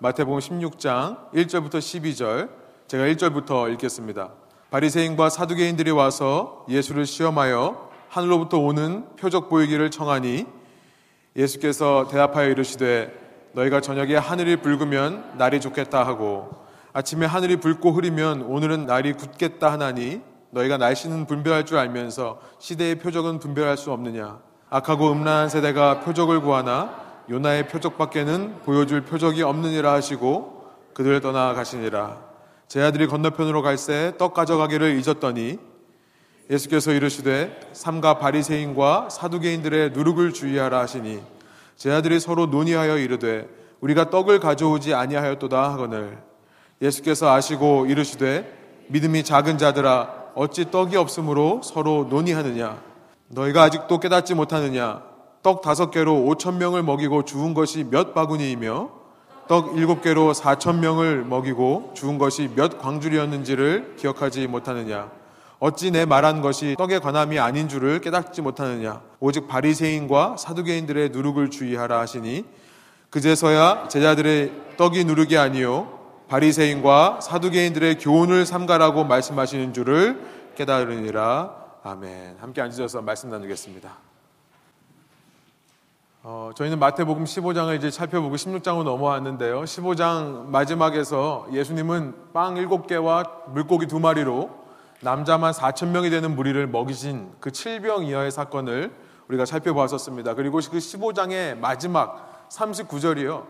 마태복음 16장 1절부터 12절 제가 1절부터 읽겠습니다. 바리새인과 사두개인들이 와서 예수를 시험하여 하늘로부터 오는 표적 보이기를 청하니 예수께서 대답하여 이르시되 너희가 저녁에 하늘이 붉으면 날이 좋겠다 하고 아침에 하늘이 붉고 흐리면 오늘은 날이 굳겠다 하나니 너희가 날씨는 분별할 줄 알면서 시대의 표적은 분별할 수 없느냐 악하고 음란한 세대가 표적을 구하나 요나의 표적밖에는 보여줄 표적이 없느니라 하시고 그들을 떠나 가시니라. 제 아들이 건너편으로 갈 새 떡 가져가기를 잊었더니 예수께서 이르시되 삼가 바리새인과 사두개인들의 누룩을 주의하라 하시니 제 아들이 서로 논의하여 이르되 우리가 떡을 가져오지 아니하였도다 하거늘. 예수께서 아시고 이르시되 믿음이 작은 자들아 어찌 떡이 없으므로 서로 논의하느냐? 너희가 아직도 깨닫지 못하느냐 떡 다섯 개로 오천 명을 먹이고 죽은 것이 몇 바구니이며 떡 일곱 개로 사천 명을 먹이고 죽은 것이 몇 광줄이었는지를 기억하지 못하느냐? 어찌 내 말한 것이 떡의 관함이 아닌 줄을 깨닫지 못하느냐? 오직 바리새인과 사두개인들의 누룩을 주의하라 하시니 그제서야 제자들의 떡이 누룩이 아니요 바리새인과 사두개인들의 교훈을 삼가라고 말씀하시는 줄을 깨달으니라. 아멘. 함께 앉으셔서 말씀 나누겠습니다. 어, 저희는 마태복음 15장을 이제 살펴보고 16장으로 넘어왔는데요. 15장 마지막에서 예수님은 빵 7개와 물고기 2마리로 남자만 4천 명이 되는 무리를 먹이신 그 7병 이하의 사건을 우리가 살펴보았었습니다. 그리고 그 15장의 마지막 39절이요.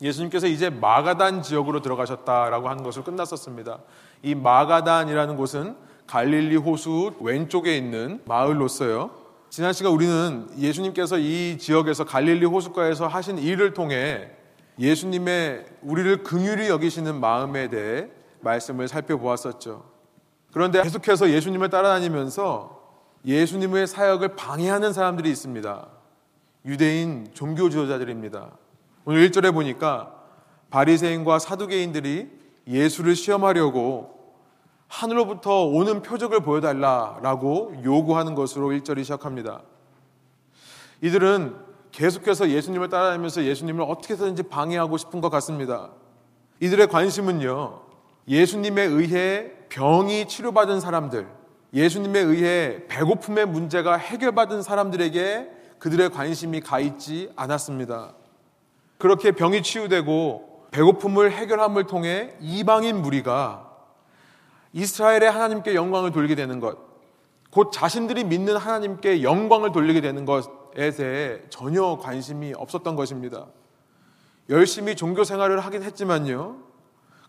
예수님께서 이제 마가단 지역으로 들어가셨다라고 하는 것을 끝났었습니다. 이 마가단이라는 곳은 갈릴리 호수 왼쪽에 있는 마을로서요. 지난 시간 우리는 예수님께서 이 지역에서 갈릴리 호숫가에서 하신 일을 통해 예수님의 우리를 긍휼히 여기시는 마음에 대해 말씀을 살펴보았었죠. 그런데 계속해서 예수님을 따라다니면서 예수님의 사역을 방해하는 사람들이 있습니다. 유대인 종교 지도자들입니다. 오늘 1절에 보니까 바리새인과 사두개인들이 예수를 시험하려고 하늘로부터 오는 표적을 보여달라라고 요구하는 것으로 1절이 시작합니다. 이들은 계속해서 예수님을 따라다니면서 예수님을 어떻게 해서든지 방해하고 싶은 것 같습니다. 이들의 관심은요, 예수님에 의해 병이 치료받은 사람들, 예수님에 의해 배고픔의 문제가 해결받은 사람들에게 그들의 관심이 가 있지 않았습니다. 그렇게 병이 치유되고 배고픔을 해결함을 통해 이방인 무리가 이스라엘의 하나님께 영광을 돌리게 되는 것, 곧 자신들이 믿는 하나님께 영광을 돌리게 되는 것에 대해 전혀 관심이 없었던 것입니다. 열심히 종교 생활을 하긴 했지만요.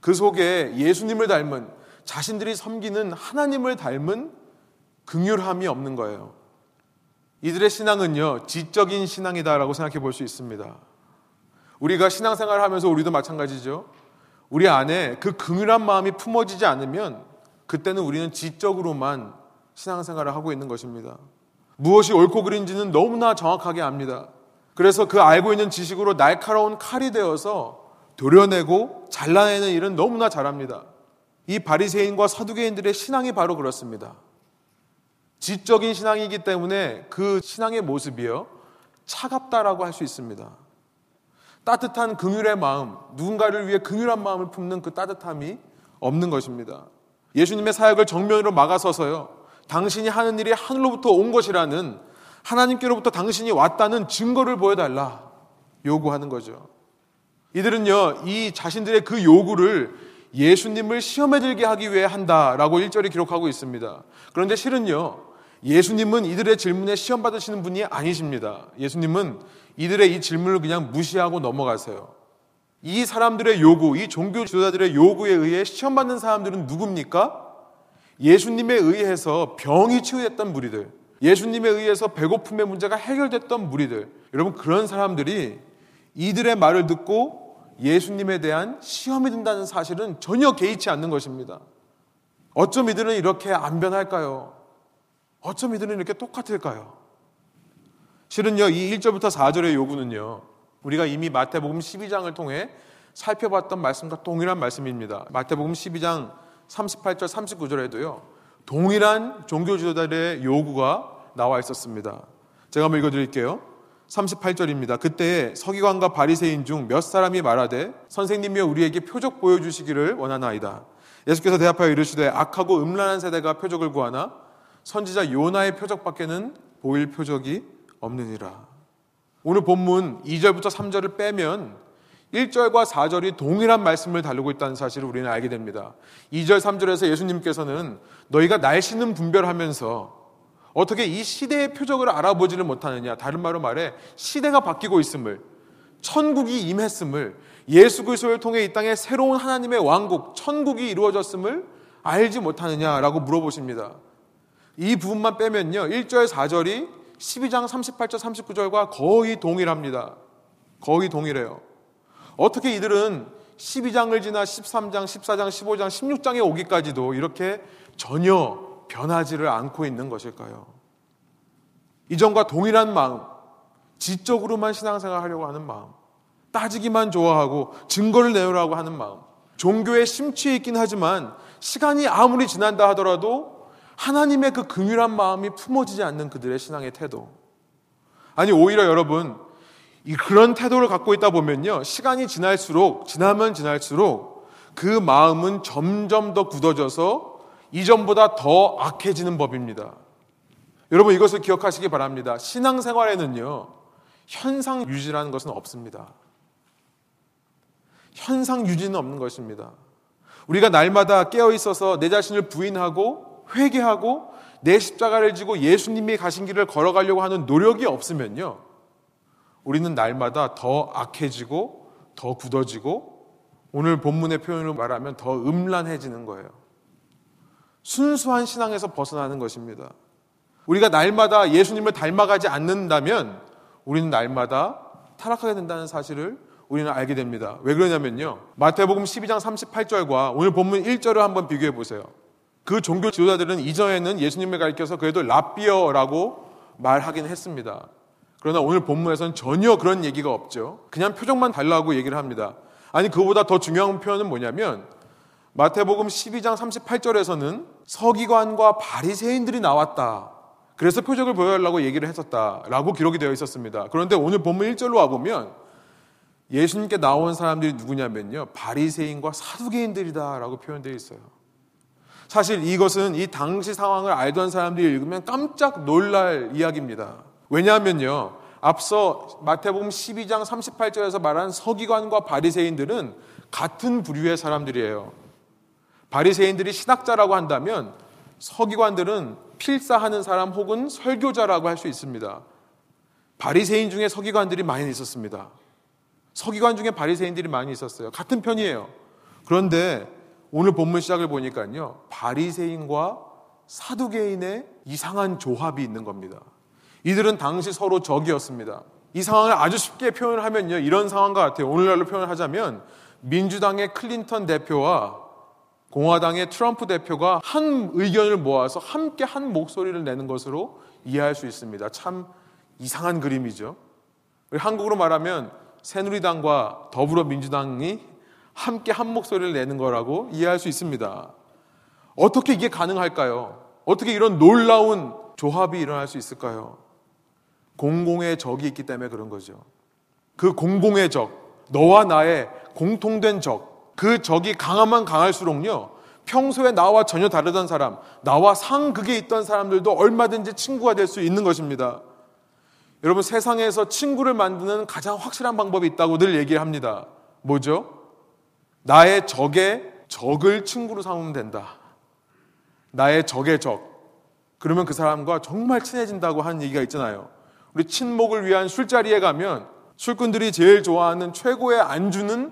그 속에 예수님을 닮은 자신들이 섬기는 하나님을 닮은 긍휼함이 없는 거예요. 이들의 신앙은요, 지적인 신앙이다라고 생각해 볼 수 있습니다. 우리가 신앙생활을 하면서 우리도 마찬가지죠. 우리 안에 그 긍휼한 마음이 품어지지 않으면 그때는 우리는 지적으로만 신앙생활을 하고 있는 것입니다. 무엇이 옳고 그른지는 너무나 정확하게 압니다. 그래서 그 알고 있는 지식으로 날카로운 칼이 되어서 도려내고 잘라내는 일은 너무나 잘합니다. 이 바리새인과 사두개인들의 신앙이 바로 그렇습니다. 지적인 신앙이기 때문에 그 신앙의 모습이요 차갑다라고 할 수 있습니다. 따뜻한 긍휼의 마음, 누군가를 위해 긍휼한 마음을 품는 그 따뜻함이 없는 것입니다. 예수님의 사역을 정면으로 막아서서요. 당신이 하는 일이 하늘로부터 온 것이라는 하나님께로부터 당신이 왔다는 증거를 보여달라 요구하는 거죠. 이들은요, 이 자신들의 그 요구를 예수님을 시험에 들게 하기 위해 한다라고 일절이 기록하고 있습니다. 그런데 실은요, 예수님은 이들의 질문에 시험 받으시는 분이 아니십니다. 예수님은 이들의 이 질문을 그냥 무시하고 넘어가세요. 이 사람들의 요구, 이 종교 지도자들의 요구에 의해 시험받는 사람들은 누굽니까? 예수님에 의해서 병이 치유됐던 무리들, 예수님에 의해서 배고픔의 문제가 해결됐던 무리들, 여러분 그런 사람들이 이들의 말을 듣고 예수님에 대한 시험이 든다는 사실은 전혀 개의치 않는 것입니다. 어쩜 이들은 이렇게 안 변할까요? 어쩜 이들은 이렇게 똑같을까요? 실은요, 이 1절부터 4절의 요구는요, 우리가 이미 마태복음 12장을 통해 살펴봤던 말씀과 동일한 말씀입니다. 마태복음 12장 38절 39절에도요. 동일한 종교 지도자들의 요구가 나와 있었습니다. 제가 한번 읽어 드릴게요. 38절입니다. 그때 서기관과 바리새인 중 몇 사람이 말하되 선생님이여 우리에게 표적 보여 주시기를 원하나이다. 예수께서 대답하여 이르시되 악하고 음란한 세대가 표적을 구하나 선지자 요나의 표적밖에는 보일 표적이 없느니라. 오늘 본문 2절부터 3절을 빼면 1절과 4절이 동일한 말씀을 다루고 있다는 사실을 우리는 알게 됩니다. 2절, 3절에서 예수님께서는 너희가 날씨는 분별하면서 어떻게 이 시대의 표적을 알아보지를 못하느냐. 다른 말로 말해 시대가 바뀌고 있음을 천국이 임했음을 예수 그리스도를 통해 이 땅에 새로운 하나님의 왕국 천국이 이루어졌음을 알지 못하느냐라고 물어보십니다. 이 부분만 빼면요. 1절 4절이 12장 38절 39절과 거의 동일합니다. 거의 동일해요. 어떻게 이들은 12장을 지나 13장, 14장, 15장, 16장에 오기까지도 이렇게 전혀 변하지를 않고 있는 것일까요? 이전과 동일한 마음, 지적으로만 신앙생활 하려고 하는 마음, 따지기만 좋아하고 증거를 내놓으라고 하는 마음, 종교에 심취해 있긴 하지만 시간이 아무리 지난다 하더라도 하나님의 그 긍휼한 마음이 품어지지 않는 그들의 신앙의 태도. 아니, 오히려 여러분, 그런 태도를 갖고 있다 보면요. 시간이 지날수록, 지나면 지날수록 그 마음은 점점 더 굳어져서 이전보다 더 악해지는 법입니다. 여러분 이것을 기억하시기 바랍니다. 신앙생활에는요, 현상 유지라는 것은 없습니다. 현상 유지는 없는 것입니다. 우리가 날마다 깨어 있어서 내 자신을 부인하고 회개하고 내 십자가를 지고 예수님이 가신 길을 걸어가려고 하는 노력이 없으면요. 우리는 날마다 더 악해지고 더 굳어지고 오늘 본문의 표현으로 말하면 더 음란해지는 거예요. 순수한 신앙에서 벗어나는 것입니다. 우리가 날마다 예수님을 닮아가지 않는다면 우리는 날마다 타락하게 된다는 사실을 우리는 알게 됩니다. 왜 그러냐면요. 마태복음 12장 38절과 오늘 본문 1절을 한번 비교해 보세요. 그 종교 지도자들은 이전에는 예수님을 가리켜서 그래도 라비어라고 말하긴 했습니다. 그러나 오늘 본문에서는 전혀 그런 얘기가 없죠. 그냥 표정만 달라고 얘기를 합니다. 아니, 그보다 더 중요한 표현은 뭐냐면 마태복음 12장 38절에서는 서기관과 바리새인들이 나왔다. 그래서 표적을 보여달라고 얘기를 했었다라고 기록이 되어 있었습니다. 그런데 오늘 본문 1절로 와 보면 예수님께 나온 사람들이 누구냐면요. 바리새인과 사두개인들이다라고 표현되어 있어요. 사실 이것은 이 당시 상황을 알던 사람들이 읽으면 깜짝 놀랄 이야기입니다. 왜냐하면요. 앞서 마태복음 12장 38절에서 말한 서기관과 바리새인들은 같은 부류의 사람들이에요. 바리새인들이 신학자라고 한다면 서기관들은 필사하는 사람 혹은 설교자라고 할 수 있습니다. 바리새인 중에 서기관들이 많이 있었습니다. 서기관 중에 바리새인들이 많이 있었어요. 같은 편이에요. 그런데 오늘 본문 시작을 보니까요. 바리새인과 사두개인의 이상한 조합이 있는 겁니다. 이들은 당시 서로 적이었습니다. 이 상황을 아주 쉽게 표현을 하면요. 이런 상황과 같아요. 오늘날로 표현을 하자면 민주당의 클린턴 대표와 공화당의 트럼프 대표가 한 의견을 모아서 함께 한 목소리를 내는 것으로 이해할 수 있습니다. 참 이상한 그림이죠. 한국으로 말하면 새누리당과 더불어민주당이 함께 한 목소리를 내는 거라고 이해할 수 있습니다. 어떻게 이게 가능할까요? 어떻게 이런 놀라운 조합이 일어날 수 있을까요? 공공의 적이 있기 때문에 그런 거죠. 그 공공의 적, 너와 나의 공통된 적, 그 적이 강하면 강할수록요, 평소에 나와 전혀 다르던 사람, 나와 상극에 있던 사람들도 얼마든지 친구가 될 수 있는 것입니다. 여러분, 세상에서 친구를 만드는 가장 확실한 방법이 있다고 늘 얘기를 합니다. 뭐죠? 나의 적의 적을 친구로 삼으면 된다. 나의 적의 적. 그러면 그 사람과 정말 친해진다고 하는 얘기가 있잖아요. 우리 친목을 위한 술자리에 가면 술꾼들이 제일 좋아하는 최고의 안주는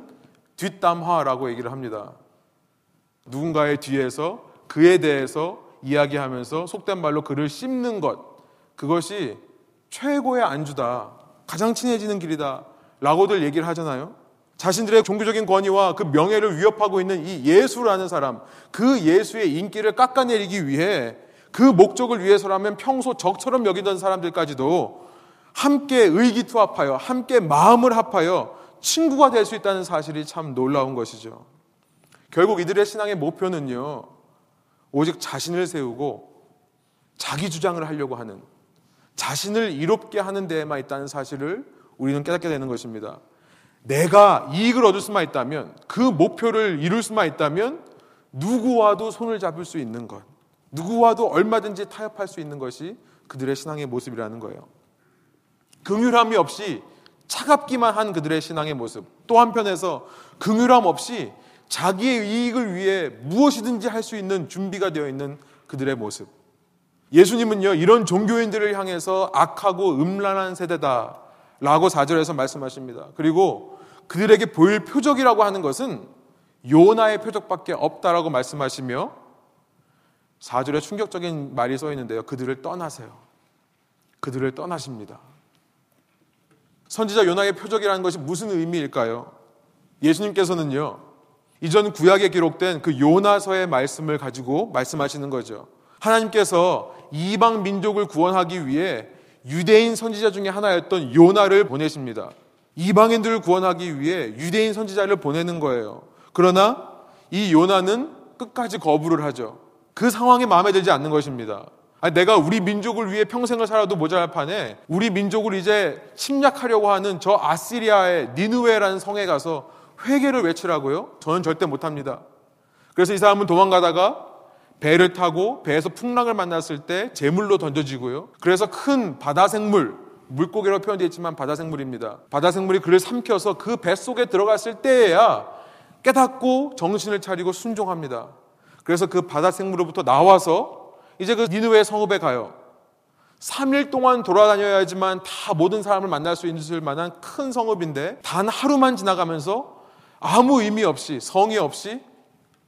뒷담화라고 얘기를 합니다. 누군가의 뒤에서 그에 대해서 이야기하면서 속된 말로 그를 씹는 것. 그것이 최고의 안주다. 가장 친해지는 길이다. 라고들 얘기를 하잖아요. 자신들의 종교적인 권위와 그 명예를 위협하고 있는 이 예수라는 사람, 그 예수의 인기를 깎아내리기 위해 그 목적을 위해서라면 평소 적처럼 여기던 사람들까지도 함께 의기투합하여, 함께 마음을 합하여 친구가 될 수 있다는 사실이 참 놀라운 것이죠. 결국 이들의 신앙의 목표는요, 오직 자신을 세우고 자기 주장을 하려고 하는 자신을 이롭게 하는 데에만 있다는 사실을 우리는 깨닫게 되는 것입니다. 내가 이익을 얻을 수만 있다면 그 목표를 이룰 수만 있다면 누구와도 손을 잡을 수 있는 것, 누구와도 얼마든지 타협할 수 있는 것이 그들의 신앙의 모습이라는 거예요. 긍휼함이 없이 차갑기만 한 그들의 신앙의 모습. 또 한편에서 긍휼함 없이 자기의 이익을 위해 무엇이든지 할 수 있는 준비가 되어 있는 그들의 모습. 예수님은요, 이런 종교인들을 향해서 악하고 음란한 세대다. 라고 4절에서 말씀하십니다. 그리고 그들에게 보일 표적이라고 하는 것은 요나의 표적밖에 없다라고 말씀하시며 4절에 충격적인 말이 써 있는데요. 그들을 떠나세요. 그들을 떠나십니다. 선지자 요나의 표적이라는 것이 무슨 의미일까요? 예수님께서는요, 이전 구약에 기록된 그 요나서의 말씀을 가지고 말씀하시는 거죠. 하나님께서 이방 민족을 구원하기 위해 유대인 선지자 중에 하나였던 요나를 보내십니다. 이방인들을 구원하기 위해 유대인 선지자를 보내는 거예요. 그러나 이 요나는 끝까지 거부를 하죠. 그 상황이 마음에 들지 않는 것입니다. 아니, 내가 우리 민족을 위해 평생을 살아도 모자랄 판에 우리 민족을 이제 침략하려고 하는 저 아시리아의 니누웨라는 성에 가서 회개를 외치라고요? 저는 절대 못합니다. 그래서 이 사람은 도망가다가 배를 타고 배에서 풍랑을 만났을 때 제물로 던져지고요. 그래서 큰 바다 생물, 물고기로 표현되어 있지만 바다 생물입니다. 바다 생물이 그를 삼켜서 그배 속에 들어갔을 때에야 깨닫고 정신을 차리고 순종합니다. 그래서 그 바다 생물로부터 나와서 이제 그 니누의 성읍에 가요. 3일 동안 돌아다녀야지만 다 모든 사람을 만날 수 있을 만한 큰 성읍인데 단 하루만 지나가면서 아무 의미 없이 성의 없이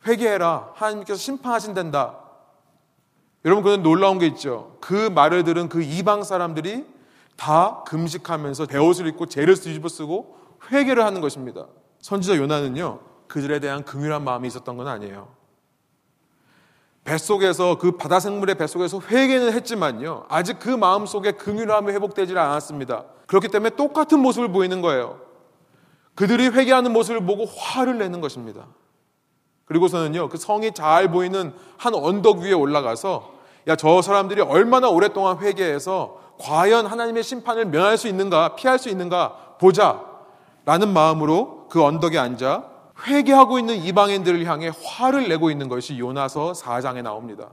회개해라. 하나님께서 심판하신단다. 여러분 그는 놀라운 게 있죠. 그 말을 들은 그 이방 사람들이 다 금식하면서 배옷을 입고 죄를 뒤집어 쓰고 회개를 하는 것입니다. 선지자 요나는요. 그들에 대한 긍휼한 마음이 있었던 건 아니에요. 뱃속에서 그 바다 생물의 뱃속에서 회개는 했지만요. 아직 그 마음 속에 긍휼함이 회복되지 않았습니다. 그렇기 때문에 똑같은 모습을 보이는 거예요. 그들이 회개하는 모습을 보고 화를 내는 것입니다. 그리고서는요, 그 성이 잘 보이는 한 언덕 위에 올라가서 야, 저 사람들이 얼마나 오랫동안 회개해서 과연 하나님의 심판을 면할 수 있는가, 피할 수 있는가 보자. 라는 마음으로 그 언덕에 앉아 회개하고 있는 이방인들을 향해 화를 내고 있는 것이 요나서 4장에 나옵니다.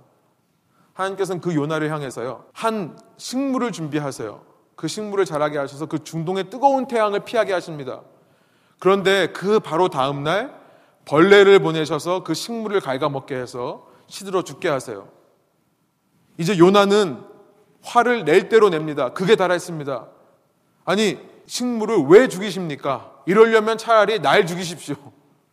하나님께서는 그 요나를 향해서요, 한 식물을 준비하세요. 그 식물을 자라게 하셔서 그 중동의 뜨거운 태양을 피하게 하십니다. 그런데 그 바로 다음 날 벌레를 보내셔서 그 식물을 갉아먹게 해서 시들어 죽게 하세요. 이제 요나는 화를 낼 대로 냅니다. 그게 달했습니다. 아니, 식물을 왜 죽이십니까? 이러려면 차라리 날 죽이십시오.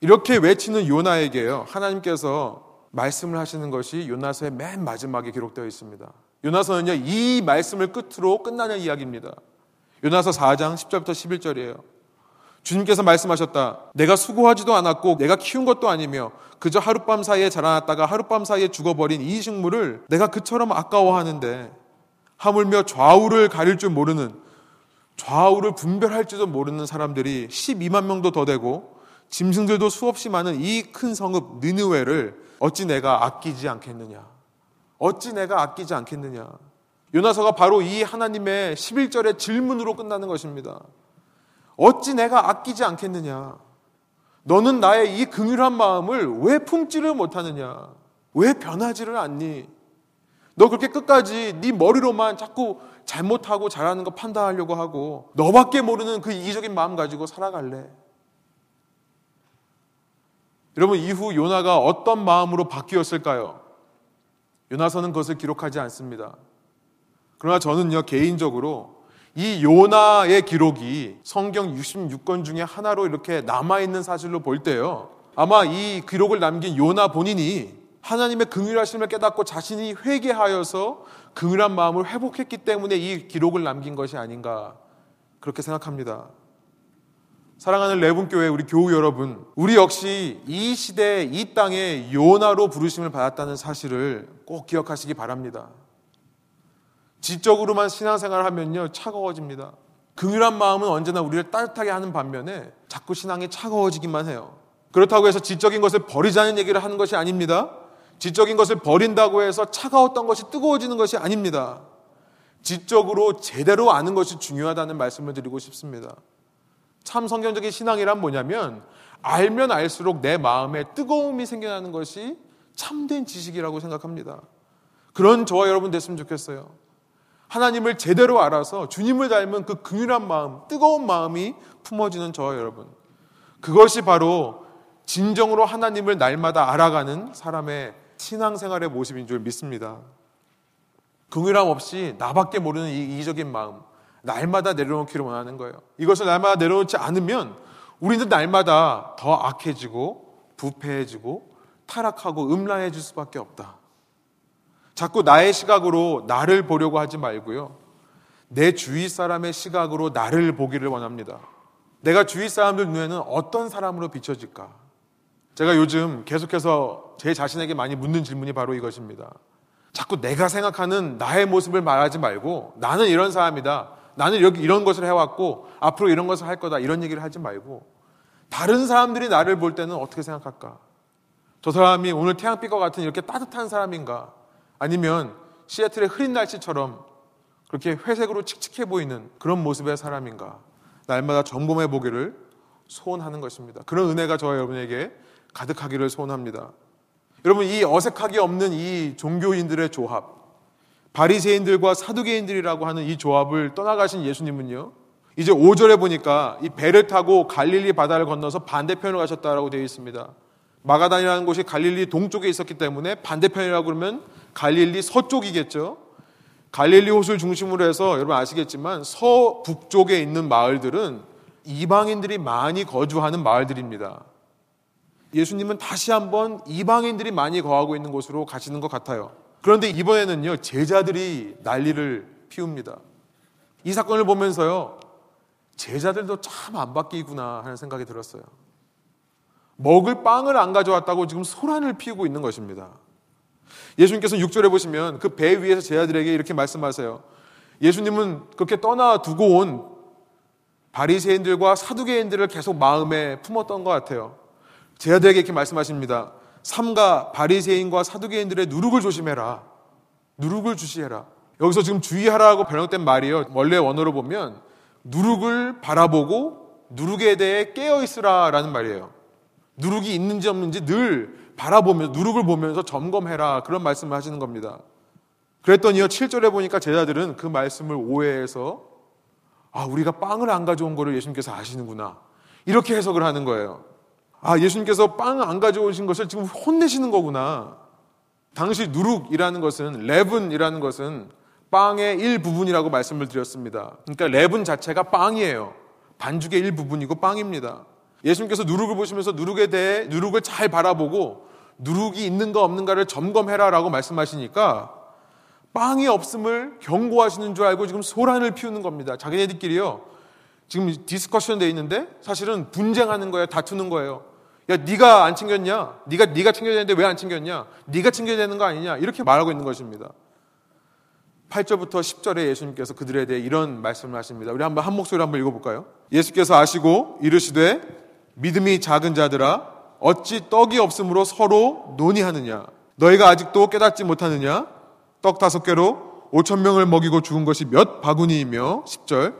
이렇게 외치는 요나에게요. 하나님께서 말씀을 하시는 것이 요나서의 맨 마지막에 기록되어 있습니다. 요나서는요, 이 말씀을 끝으로 끝나는 이야기입니다. 요나서 4장 10절부터 11절이에요. 주님께서 말씀하셨다. 내가 수고하지도 않았고 내가 키운 것도 아니며 그저 하룻밤 사이에 자라났다가 하룻밤 사이에 죽어버린 이 식물을 내가 그처럼 아까워하는데 하물며 좌우를 가릴 줄 모르는 좌우를 분별할지도 모르는 사람들이 12만 명도 더 되고 짐승들도 수없이 많은 이 큰 성읍 느느웨를 어찌 내가 아끼지 않겠느냐? 어찌 내가 아끼지 않겠느냐? 요나서가 바로 이 하나님의 11절의 질문으로 끝나는 것입니다. 어찌 내가 아끼지 않겠느냐? 너는 나의 이 긍휼한 마음을 왜 품지를 못하느냐? 왜 변하지를 않니? 너 그렇게 끝까지 네 머리로만 자꾸 잘못하고 잘하는 거 판단하려고 하고 너밖에 모르는 그 이기적인 마음 가지고 살아갈래? 여러분 이후 요나가 어떤 마음으로 바뀌었을까요? 요나서는 그것을 기록하지 않습니다. 그러나 저는요 개인적으로 이 요나의 기록이 성경 66권 중에 하나로 이렇게 남아 있는 사실로 볼 때요. 아마 이 기록을 남긴 요나 본인이 하나님의 긍휼하심을 깨닫고 자신이 회개하여서 긍휼한 마음을 회복했기 때문에 이 기록을 남긴 것이 아닌가 그렇게 생각합니다. 사랑하는 레분교회 우리 교우 여러분, 우리 역시 이 시대 이 땅에 요나로 부르심을 받았다는 사실을 꼭 기억하시기 바랍니다. 지적으로만 신앙생활을 하면요 차가워집니다. 긍휼한 마음은 언제나 우리를 따뜻하게 하는 반면에 자꾸 신앙이 차가워지기만 해요. 그렇다고 해서 지적인 것을 버리자는 얘기를 하는 것이 아닙니다. 지적인 것을 버린다고 해서 차가웠던 것이 뜨거워지는 것이 아닙니다. 지적으로 제대로 아는 것이 중요하다는 말씀을 드리고 싶습니다. 참 성경적인 신앙이란 뭐냐면 알면 알수록 내 마음에 뜨거움이 생겨나는 것이 참된 지식이라고 생각합니다. 그런 저와 여러분 됐으면 좋겠어요. 하나님을 제대로 알아서 주님을 닮은 그 긍휼한 마음, 뜨거운 마음이 품어지는 저와 여러분. 그것이 바로 진정으로 하나님을 날마다 알아가는 사람의 신앙생활의 모습인 줄 믿습니다. 긍휼함 없이 나밖에 모르는 이 이적인 마음, 날마다 내려놓기를 원하는 거예요. 이것을 날마다 내려놓지 않으면 우리는 날마다 더 악해지고 부패해지고 타락하고 음란해질 수밖에 없다. 자꾸 나의 시각으로 나를 보려고 하지 말고요. 내 주위 사람의 시각으로 나를 보기를 원합니다. 내가 주위 사람들 눈에는 어떤 사람으로 비춰질까? 제가 요즘 계속해서 제 자신에게 많이 묻는 질문이 바로 이것입니다. 자꾸 내가 생각하는 나의 모습을 말하지 말고 나는 이런 사람이다. 나는 이렇게 이런 것을 해왔고 앞으로 이런 것을 할 거다. 이런 얘기를 하지 말고 다른 사람들이 나를 볼 때는 어떻게 생각할까? 저 사람이 오늘 태양빛과 같은 이렇게 따뜻한 사람인가? 아니면 시애틀의 흐린 날씨처럼 그렇게 회색으로 칙칙해 보이는 그런 모습의 사람인가? 날마다 점검해 보기를 소원하는 것입니다. 그런 은혜가 저와 여러분에게 가득하기를 소원합니다. 여러분 이 어색하기 없는 이 종교인들의 조합, 바리새인들과 사두개인들이라고 하는 이 조합을 떠나가신 예수님은요. 이제 5절에 보니까 이 배를 타고 갈릴리 바다를 건너서 반대편으로 가셨다라고 되어 있습니다. 마가단이라는 곳이 갈릴리 동쪽에 있었기 때문에 반대편이라고 그러면 갈릴리 서쪽이겠죠. 갈릴리 호수를 중심으로 해서 여러분 아시겠지만 서북쪽에 있는 마을들은 이방인들이 많이 거주하는 마을들입니다. 예수님은 다시 한번 이방인들이 많이 거하고 있는 곳으로 가시는 것 같아요. 그런데 이번에는요, 제자들이 난리를 피웁니다. 이 사건을 보면서요, 제자들도 참 안 바뀌구나 하는 생각이 들었어요. 먹을 빵을 안 가져왔다고 지금 소란을 피우고 있는 것입니다. 예수님께서 6절에 보시면 그 배 위에서 제자들에게 이렇게 말씀하세요. 예수님은 그렇게 떠나 두고 온 바리새인들과 사두개인들을 계속 마음에 품었던 것 같아요. 제자들에게 이렇게 말씀하십니다. 삼가 바리새인과 사두개인들의 누룩을 조심해라. 누룩을 주시해라. 여기서 지금 주의하라고 번역된 말이요. 원래 원어로 보면 누룩을 바라보고 누룩에 대해 깨어 있으라라는 말이에요. 누룩이 있는지 없는지 늘 바라보면서 누룩을 보면서 점검해라 그런 말씀을 하시는 겁니다. 그랬더니요 7절에 보니까 제자들은 그 말씀을 오해해서 아 우리가 빵을 안 가져온 거를 예수님께서 아시는구나 이렇게 해석을 하는 거예요. 아 예수님께서 빵 안 가져오신 것을 지금 혼내시는 거구나. 당시 누룩이라는 것은 레븐이라는 것은 빵의 일부분이라고 말씀을 드렸습니다. 그러니까 레븐 자체가 빵이에요. 반죽의 일부분이고 빵입니다. 예수님께서 누룩을 보시면서 누룩에 대해 누룩을 잘 바라보고 누룩이 있는가 없는가를 점검해라 라고 말씀하시니까 빵이 없음을 경고하시는 줄 알고 지금 소란을 피우는 겁니다. 자기네들끼리요. 지금 discussion 돼 있는데 사실은 분쟁하는 거예요. 다투는 거예요. 야, 네가 안 챙겼냐? 네가 네가 챙겨야 되는데 왜 안 챙겼냐? 네가 챙겨야 되는 거 아니냐? 이렇게 말하고 있는 것입니다. 8절부터 10절에 예수님께서 그들에 대해 이런 말씀을 하십니다. 우리 한번 한 목소리로 한번 읽어볼까요? 예수께서 아시고 이르시되 믿음이 작은 자들아 어찌 떡이 없으므로 서로 논의하느냐 너희가 아직도 깨닫지 못하느냐 떡 다섯 개로 오천 명을 먹이고 죽은 것이 몇 바구니이며 10절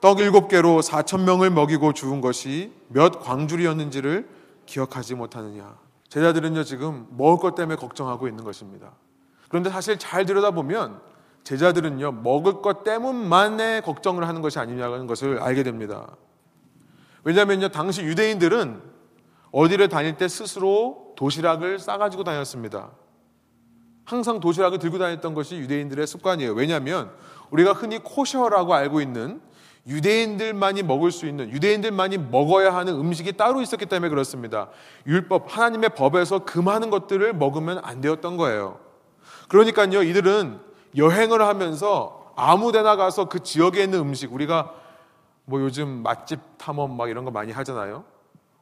떡 일곱 개로 사천 명을 먹이고 죽은 것이 몇 광줄이었는지를 기억하지 못하느냐 제자들은요 지금 먹을 것 때문에 걱정하고 있는 것입니다 그런데 사실 잘 들여다보면 제자들은요 먹을 것 때문만에 걱정을 하는 것이 아니냐는 것을 알게 됩니다 왜냐하면요, 당시 유대인들은 어디를 다닐 때 스스로 도시락을 싸가지고 다녔습니다. 항상 도시락을 들고 다녔던 것이 유대인들의 습관이에요. 왜냐하면 우리가 흔히 코셔라고 알고 있는 유대인들만이 먹을 수 있는 유대인들만이 먹어야 하는 음식이 따로 있었기 때문에 그렇습니다. 율법 하나님의 법에서 그 많은 것들을 먹으면 안 되었던 거예요. 그러니까요 이들은 여행을 하면서 아무데나 가서 그 지역에 있는 음식 우리가 뭐 요즘 맛집 탐험 막 이런 거 많이 하잖아요.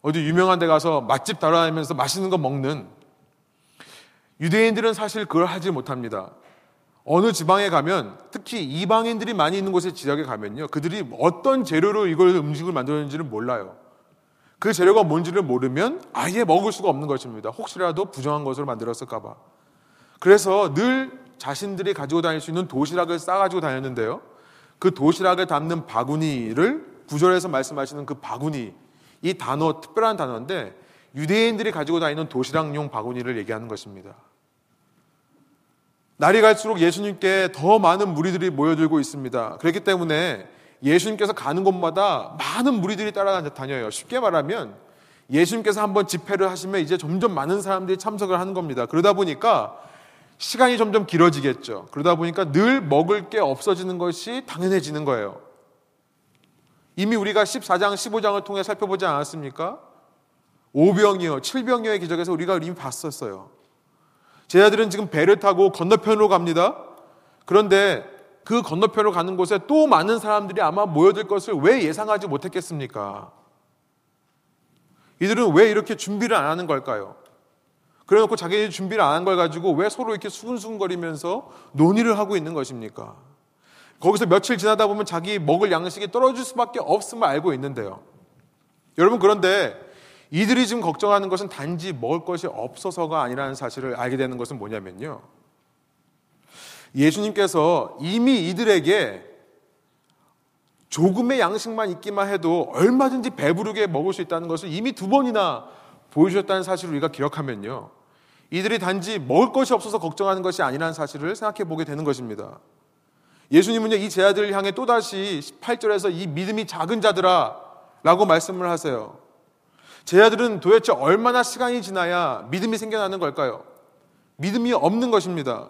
어디 유명한 데 가서 맛집 따라다니면서 맛있는 거 먹는 유대인들은 사실 그걸 하지 못합니다. 어느 지방에 가면 특히 이방인들이 많이 있는 곳에 지역에 가면요. 그들이 어떤 재료로 이걸 음식을 만들었는지를 몰라요. 그 재료가 뭔지를 모르면 아예 먹을 수가 없는 것입니다. 혹시라도 부정한 것으로 만들었을까봐. 그래서 늘 자신들이 가지고 다닐 수 있는 도시락을 싸가지고 다녔는데요. 그 도시락을 담는 바구니를 구절에서 말씀하시는 그 바구니, 이 단어, 특별한 단어인데 유대인들이 가지고 다니는 도시락용 바구니를 얘기하는 것입니다. 날이 갈수록 예수님께 더 많은 무리들이 모여들고 있습니다. 그렇기 때문에 예수님께서 가는 곳마다 많은 무리들이 따라다녀요. 쉽게 말하면 예수님께서 한번 집회를 하시면 이제 점점 많은 사람들이 참석을 하는 겁니다. 그러다 보니까 시간이 점점 길어지겠죠. 그러다 보니까 늘 먹을 게 없어지는 것이 당연해지는 거예요. 이미 우리가 14장, 15장을 통해 살펴보지 않았습니까? 오병이어, 칠병이어의 기적에서 우리가 이미 봤었어요. 제자들은 지금 배를 타고 건너편으로 갑니다. 그런데 그 건너편으로 가는 곳에 또 많은 사람들이 아마 모여들 것을 왜 예상하지 못했겠습니까? 이들은 왜 이렇게 준비를 안 하는 걸까요? 그래 놓고 자기들이 준비를 안 한 걸 가지고 왜 서로 이렇게 수근수근거리면서 논의를 하고 있는 것입니까? 거기서 며칠 지나다 보면 자기 먹을 양식이 떨어질 수밖에 없음을 알고 있는데요. 여러분 그런데 이들이 지금 걱정하는 것은 단지 먹을 것이 없어서가 아니라는 사실을 알게 되는 것은 뭐냐면요. 예수님께서 이미 이들에게 조금의 양식만 있기만 해도 얼마든지 배부르게 먹을 수 있다는 것을 이미 두 번이나 보여주셨다는 사실을 우리가 기억하면요. 이들이 단지 먹을 것이 없어서 걱정하는 것이 아니라는 사실을 생각해 보게 되는 것입니다. 예수님은요, 이 제자들을 향해 또다시 18절에서 이 믿음이 작은 자들아 라고 말씀을 하세요. 제자들은 도대체 얼마나 시간이 지나야 믿음이 생겨나는 걸까요? 믿음이 없는 것입니다.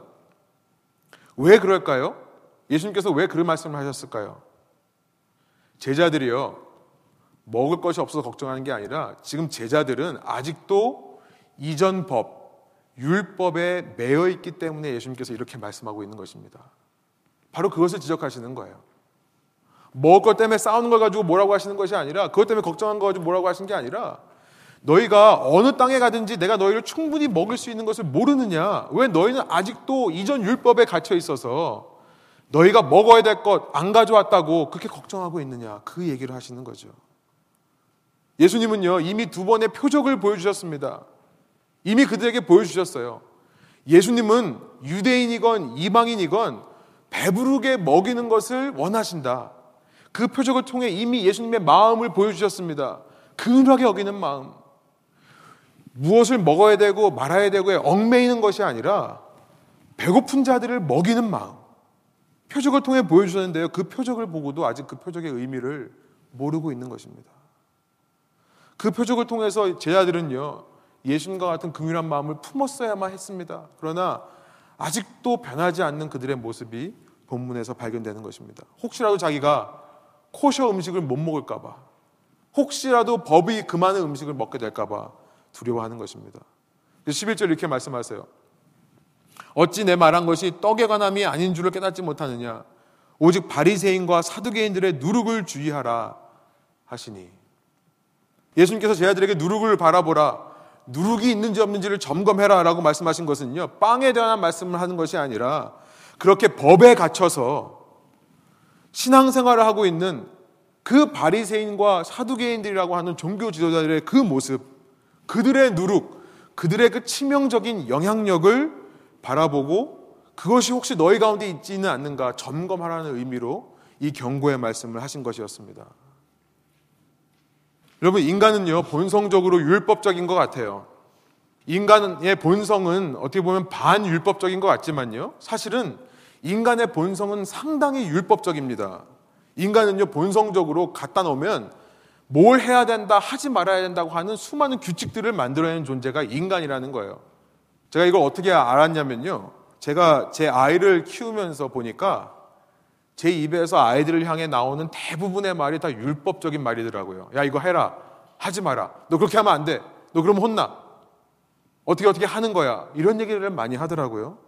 왜 그럴까요? 예수님께서 왜 그런 말씀을 하셨을까요? 제자들이요, 먹을 것이 없어서 걱정하는 게 아니라 지금 제자들은 아직도 이전 법, 율법에 매여 있기 때문에 예수님께서 이렇게 말씀하고 있는 것입니다. 바로 그것을 지적하시는 거예요. 먹을 것 때문에 싸우는 걸 가지고 뭐라고 하시는 것이 아니라 그것 때문에 걱정한 거 가지고 뭐라고 하시는 게 아니라 너희가 어느 땅에 가든지 내가 너희를 충분히 먹을 수 있는 것을 모르느냐? 왜 너희는 아직도 이전 율법에 갇혀 있어서 너희가 먹어야 될 것 안 가져왔다고 그렇게 걱정하고 있느냐. 그 얘기를 하시는 거죠. 예수님은요, 이미 두 번의 표적을 보여주셨습니다. 이미 그들에게 보여주셨어요. 예수님은 유대인이건 이방인이건 배부르게 먹이는 것을 원하신다. 그 표적을 통해 이미 예수님의 마음을 보여주셨습니다. 근하게 여기는 마음. 무엇을 먹어야 되고 말아야 되고에 얽매이는 것이 아니라 배고픈 자들을 먹이는 마음. 표적을 통해 보여주셨는데요. 그 표적을 보고도 아직 그 표적의 의미를 모르고 있는 것입니다. 그 표적을 통해서 제자들은요, 예수님과 같은 긍휼한 마음을 품었어야만 했습니다. 그러나 아직도 변하지 않는 그들의 모습이 본문에서 발견되는 것입니다. 혹시라도 자기가 코셔 음식을 못 먹을까봐, 혹시라도 법이 그 많은 음식을 먹게 될까봐 두려워하는 것입니다. 11절 이렇게 말씀하세요. 어찌 내 말한 것이 떡에 관함이 아닌 줄을 깨닫지 못하느냐 오직 바리새인과 사두개인들의 누룩을 주의하라 하시니 예수님께서 제자들에게 누룩을 바라보라 누룩이 있는지 없는지를 점검해라 라고 말씀하신 것은요 빵에 대한 말씀을 하는 것이 아니라 그렇게 법에 갇혀서 신앙생활을 하고 있는 그 바리새인과 사두개인들이라고 하는 종교 지도자들의 그 모습 그들의 누룩 그들의 그 치명적인 영향력을 바라보고 그것이 혹시 너희 가운데 있지는 않는가 점검하라는 의미로 이 경고의 말씀을 하신 것이었습니다. 여러분, 인간은요, 본성적으로 율법적인 것 같아요. 인간의 본성은 어떻게 보면 반율법적인 것 같지만요. 사실은 인간의 본성은 상당히 율법적입니다. 인간은요, 본성적으로 갖다 놓으면 뭘 해야 된다, 하지 말아야 된다고 하는 수많은 규칙들을 만들어내는 존재가 인간이라는 거예요. 제가 이걸 어떻게 알았냐면요. 제가 제 아이를 키우면서 보니까 제 입에서 아이들을 향해 나오는 대부분의 말이 다 율법적인 말이더라고요. 야, 이거 해라. 하지 마라. 너 그렇게 하면 안 돼. 너 그러면 혼나. 어떻게 어떻게 하는 거야. 이런 얘기를 많이 하더라고요.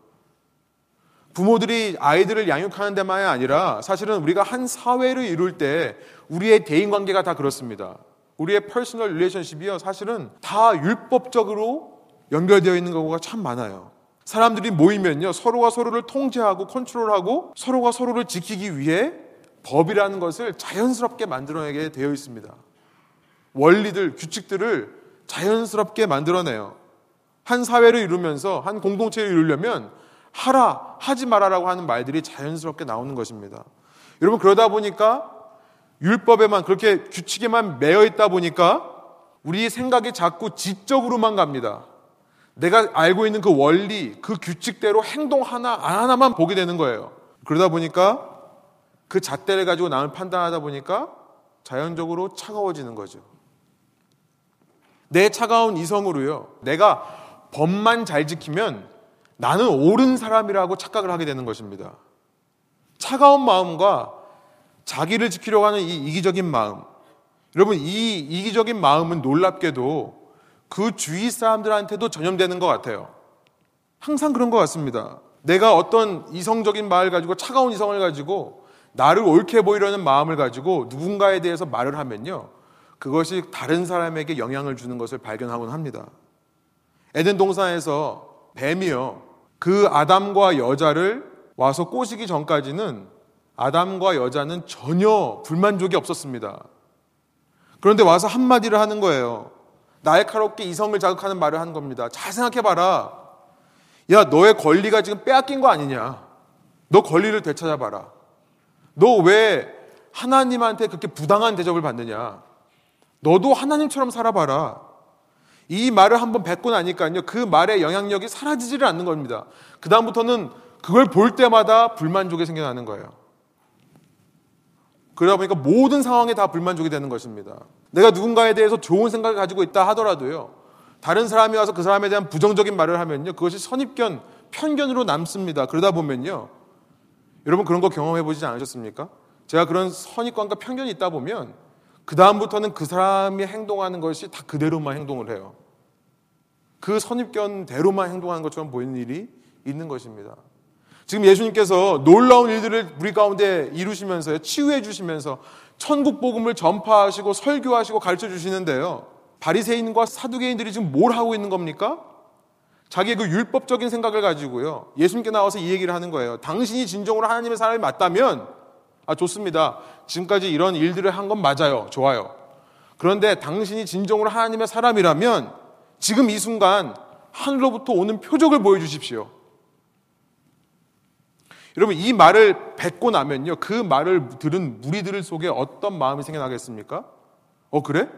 부모들이 아이들을 양육하는 데만이 아니라 사실은 우리가 한 사회를 이룰 때 우리의 대인 관계가 다 그렇습니다. 우리의 personal relationship이요. 사실은 다 율법적으로 연결되어 있는 경우가 참 많아요. 사람들이 모이면요. 서로가 서로를 통제하고 컨트롤하고 서로가 서로를 지키기 위해 법이라는 것을 자연스럽게 만들어내게 되어 있습니다. 원리들, 규칙들을 자연스럽게 만들어내요. 한 사회를 이루면서 한 공동체를 이루려면 하라, 하지 말아라고 하는 말들이 자연스럽게 나오는 것입니다. 여러분, 그러다 보니까 율법에만 그렇게 규칙에만 매여 있다 보니까 우리 생각이 자꾸 지적으로만 갑니다. 내가 알고 있는 그 원리, 그 규칙대로 행동 하나, 안 하나만 보게 되는 거예요. 그러다 보니까 그 잣대를 가지고 남을 판단하다 보니까 자연적으로 차가워지는 거죠. 내 차가운 이성으로요. 내가 법만 잘 지키면 나는 옳은 사람이라고 착각을 하게 되는 것입니다. 차가운 마음과 자기를 지키려고 하는 이 이기적인 마음. 여러분, 이 이기적인 마음은 놀랍게도 그 주위 사람들한테도 전염되는 것 같아요. 항상 그런 것 같습니다. 내가 어떤 이성적인 마음을 가지고 차가운 이성을 가지고 나를 옳게 보이려는 마음을 가지고 누군가에 대해서 말을 하면요. 그것이 다른 사람에게 영향을 주는 것을 발견하곤 합니다. 에덴 동산에서 뱀이요. 그 아담과 여자를 와서 꼬시기 전까지는 아담과 여자는 전혀 불만족이 없었습니다. 그런데 와서 한마디를 하는 거예요. 날카롭게 이성을 자극하는 말을 하는 겁니다. 잘 생각해봐라. 야, 너의 권리가 지금 빼앗긴 거 아니냐. 너 권리를 되찾아봐라. 너 왜 하나님한테 그렇게 부당한 대접을 받느냐. 너도 하나님처럼 살아봐라. 이 말을 한번 뱉고 나니까요. 그 말의 영향력이 사라지지를 않는 겁니다. 그다음부터는 그걸 볼 때마다 불만족이 생겨나는 거예요. 그러다 보니까 모든 상황에 다 불만족이 되는 것입니다. 내가 누군가에 대해서 좋은 생각을 가지고 있다 하더라도요. 다른 사람이 와서 그 사람에 대한 부정적인 말을 하면요. 그것이 선입견, 편견으로 남습니다. 그러다 보면요. 여러분 그런 거 경험해 보시지 않으셨습니까? 제가 그런 선입관과 편견이 있다 보면 그 다음부터는 그 사람이 행동하는 것이 다 그대로만 행동을 해요. 그 선입견대로만 행동하는 것처럼 보이는 일이 있는 것입니다. 지금 예수님께서 놀라운 일들을 우리 가운데 이루시면서 치유해 주시면서 천국 복음을 전파하시고 설교하시고 가르쳐 주시는데요. 바리새인과 사두개인들이 지금 뭘 하고 있는 겁니까? 자기의 그 율법적인 생각을 가지고요. 예수님께 나와서 이 얘기를 하는 거예요. 당신이 진정으로 하나님의 사람이 맞다면 아 좋습니다. 지금까지 이런 일들을 한 건 맞아요. 좋아요. 그런데 당신이 진정으로 하나님의 사람이라면 지금 이 순간 하늘로부터 오는 표적을 보여주십시오. 여러분 이 말을 뱉고 나면요 그 말을 들은 무리들 속에 어떤 마음이 생겨나겠습니까? 어 그래?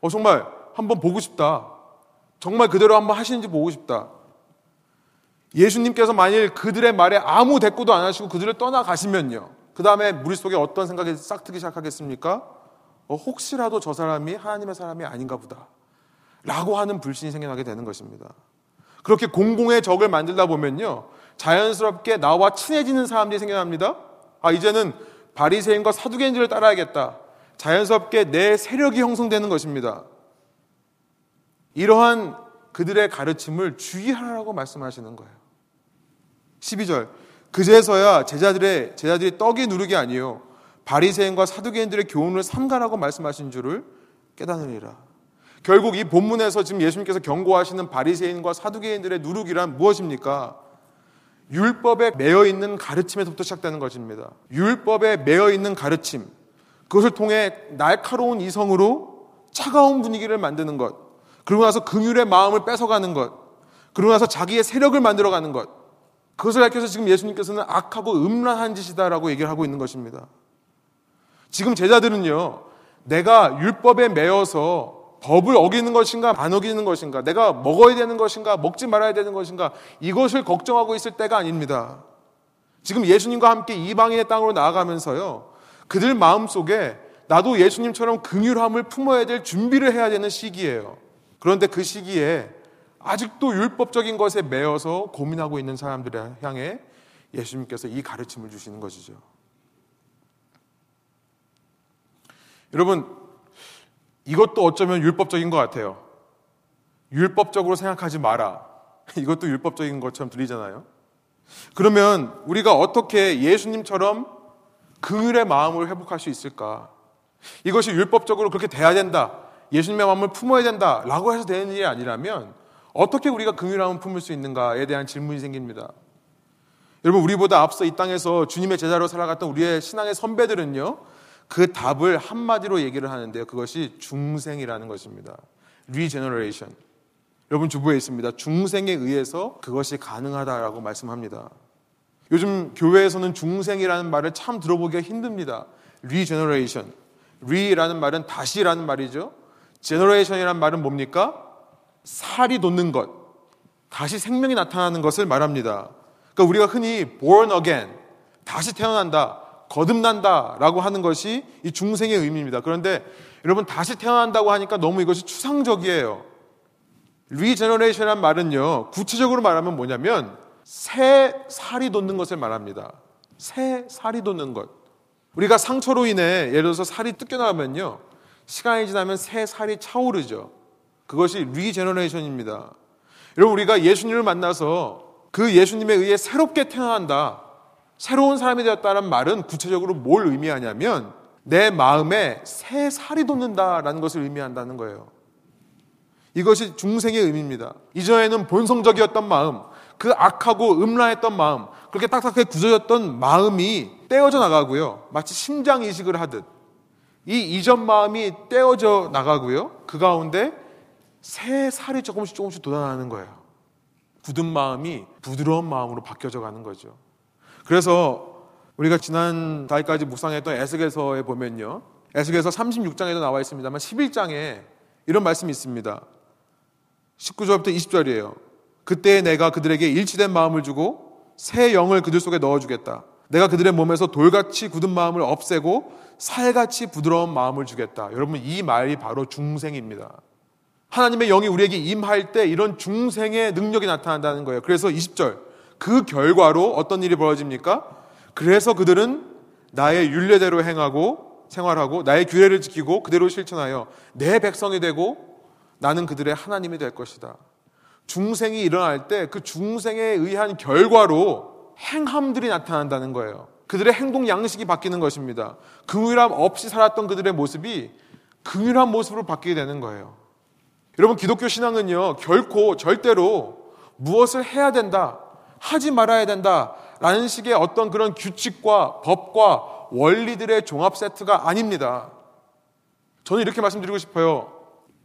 어 정말 한번 보고 싶다. 정말 그대로 한번 하시는지 보고 싶다. 예수님께서 만일 그들의 말에 아무 대꾸도 안 하시고 그들을 떠나가시면요. 그 다음에 무리 속에 어떤 생각이 싹 트기 시작하겠습니까? 어, 혹시라도 저 사람이 하나님의 사람이 아닌가 보다. 라고 하는 불신이 생겨나게 되는 것입니다. 그렇게 공공의 적을 만들다 보면요. 자연스럽게 나와 친해지는 사람들이 생겨납니다. 아, 이제는 바리새인과 사두개인들을 따라야겠다. 자연스럽게 내 세력이 형성되는 것입니다. 이러한 그들의 가르침을 주의하라고 말씀하시는 거예요. 12절. 그제서야 제자들의 제자들이 떡이 누르기 아니요 바리새인과 사두개인들의 교훈을 삼가라고 말씀하신 줄을 깨닫느니라. 결국 이 본문에서 지금 예수님께서 경고하시는 바리새인과 사두개인들의 누룩이란 무엇입니까? 율법에 매여 있는 가르침에서부터 시작되는 것입니다. 율법에 매여 있는 가르침. 그것을 통해 날카로운 이성으로 차가운 분위기를 만드는 것. 그러고 나서 긍휼의 마음을 뺏어가는 것. 그러고 나서 자기의 세력을 만들어가는 것. 그것을 가르쳐서 지금 예수님께서는 악하고 음란한 짓이다라고 얘기를 하고 있는 것입니다. 지금 제자들은요, 내가 율법에 매여서 법을 어기는 것인가 안 어기는 것인가 내가 먹어야 되는 것인가 먹지 말아야 되는 것인가 이것을 걱정하고 있을 때가 아닙니다. 지금 예수님과 함께 이방인의 땅으로 나아가면서요. 그들 마음 속에 나도 예수님처럼 긍휼함을 품어야 될 준비를 해야 되는 시기예요. 그런데 그 시기에 아직도 율법적인 것에 매여서 고민하고 있는 사람들을 향해 예수님께서 이 가르침을 주시는 것이죠. 여러분, 이것도 어쩌면 율법적인 것 같아요. 율법적으로 생각하지 마라. 이것도 율법적인 것처럼 들리잖아요. 그러면 우리가 어떻게 예수님처럼 그의 마음을 회복할 수 있을까? 이것이 율법적으로 그렇게 돼야 된다. 예수님의 마음을 품어야 된다. 라고 해서 되는 일이 아니라면 어떻게 우리가 긍휼함을 품을 수 있는가에 대한 질문이 생깁니다. 여러분 우리보다 앞서 이 땅에서 주님의 제자로 살아갔던 우리의 신앙의 선배들은요. 그 답을 한마디로 얘기를 하는데요. 그것이 중생이라는 것입니다. regeneration. 여러분 주보에 있습니다. 중생에 의해서 그것이 가능하다라고 말씀합니다. 요즘 교회에서는 중생이라는 말을 참 들어보기가 힘듭니다. regeneration. re라는 말은 다시라는 말이죠. generation이라는 말은 뭡니까? 살이 돋는 것. 다시 생명이 나타나는 것을 말합니다. 그러니까 우리가 흔히 born again, 다시 태어난다, 거듭난다 라고 하는 것이 이 중생의 의미입니다. 그런데 여러분 다시 태어난다고 하니까 너무 이것이 추상적이에요. regeneration이란 말은요, 구체적으로 말하면 뭐냐면 새 살이 돋는 것을 말합니다. 새 살이 돋는 것. 우리가 상처로 인해 예를 들어서 살이 뜯겨나가면요, 시간이 지나면 새 살이 차오르죠. 그것이 regeneration입니다. 여러분 우리가 예수님을 만나서 그 예수님에 의해 새롭게 태어난다. 새로운 사람이 되었다는 말은 구체적으로 뭘 의미하냐면 내 마음에 새 살이 돋는다라는 것을 의미한다는 거예요. 이것이 중생의 의미입니다. 이전에는 본성적이었던 마음, 그 악하고 음란했던 마음, 그렇게 딱딱하게 굳어졌던 마음이 떼어져 나가고요. 마치 심장 이식을 하듯 이 이전 마음이 떼어져 나가고요. 그 가운데 새 살이 조금씩 조금씩 돋아나는 거예요. 굳은 마음이 부드러운 마음으로 바뀌어져 가는 거죠. 그래서 우리가 지난 달까지 묵상했던 에스겔서에 보면요. 에스겔서 36장에도 나와 있습니다만 11장에 이런 말씀이 있습니다. 19절부터 20절이에요. 그때 내가 그들에게 일치된 마음을 주고 새 영을 그들 속에 넣어 주겠다. 내가 그들의 몸에서 돌같이 굳은 마음을 없애고 살같이 부드러운 마음을 주겠다. 여러분 이 말이 바로 중생입니다. 하나님의 영이 우리에게 임할 때 이런 중생의 능력이 나타난다는 거예요. 그래서 20절. 그 결과로 어떤 일이 벌어집니까? 그래서 그들은 나의 윤례대로 행하고 생활하고 나의 규례를 지키고 그대로 실천하여 내 백성이 되고 나는 그들의 하나님이 될 것이다. 중생이 일어날 때 그 중생에 의한 결과로 행함들이 나타난다는 거예요. 그들의 행동 양식이 바뀌는 것입니다. 긍휼함 없이 살았던 그들의 모습이 긍휼한 모습으로 바뀌게 되는 거예요. 여러분 기독교 신앙은요 결코 절대로 무엇을 해야 된다 하지 말아야 된다 라는 식의 어떤 그런 규칙과 법과 원리들의 종합 세트가 아닙니다. 저는 이렇게 말씀드리고 싶어요.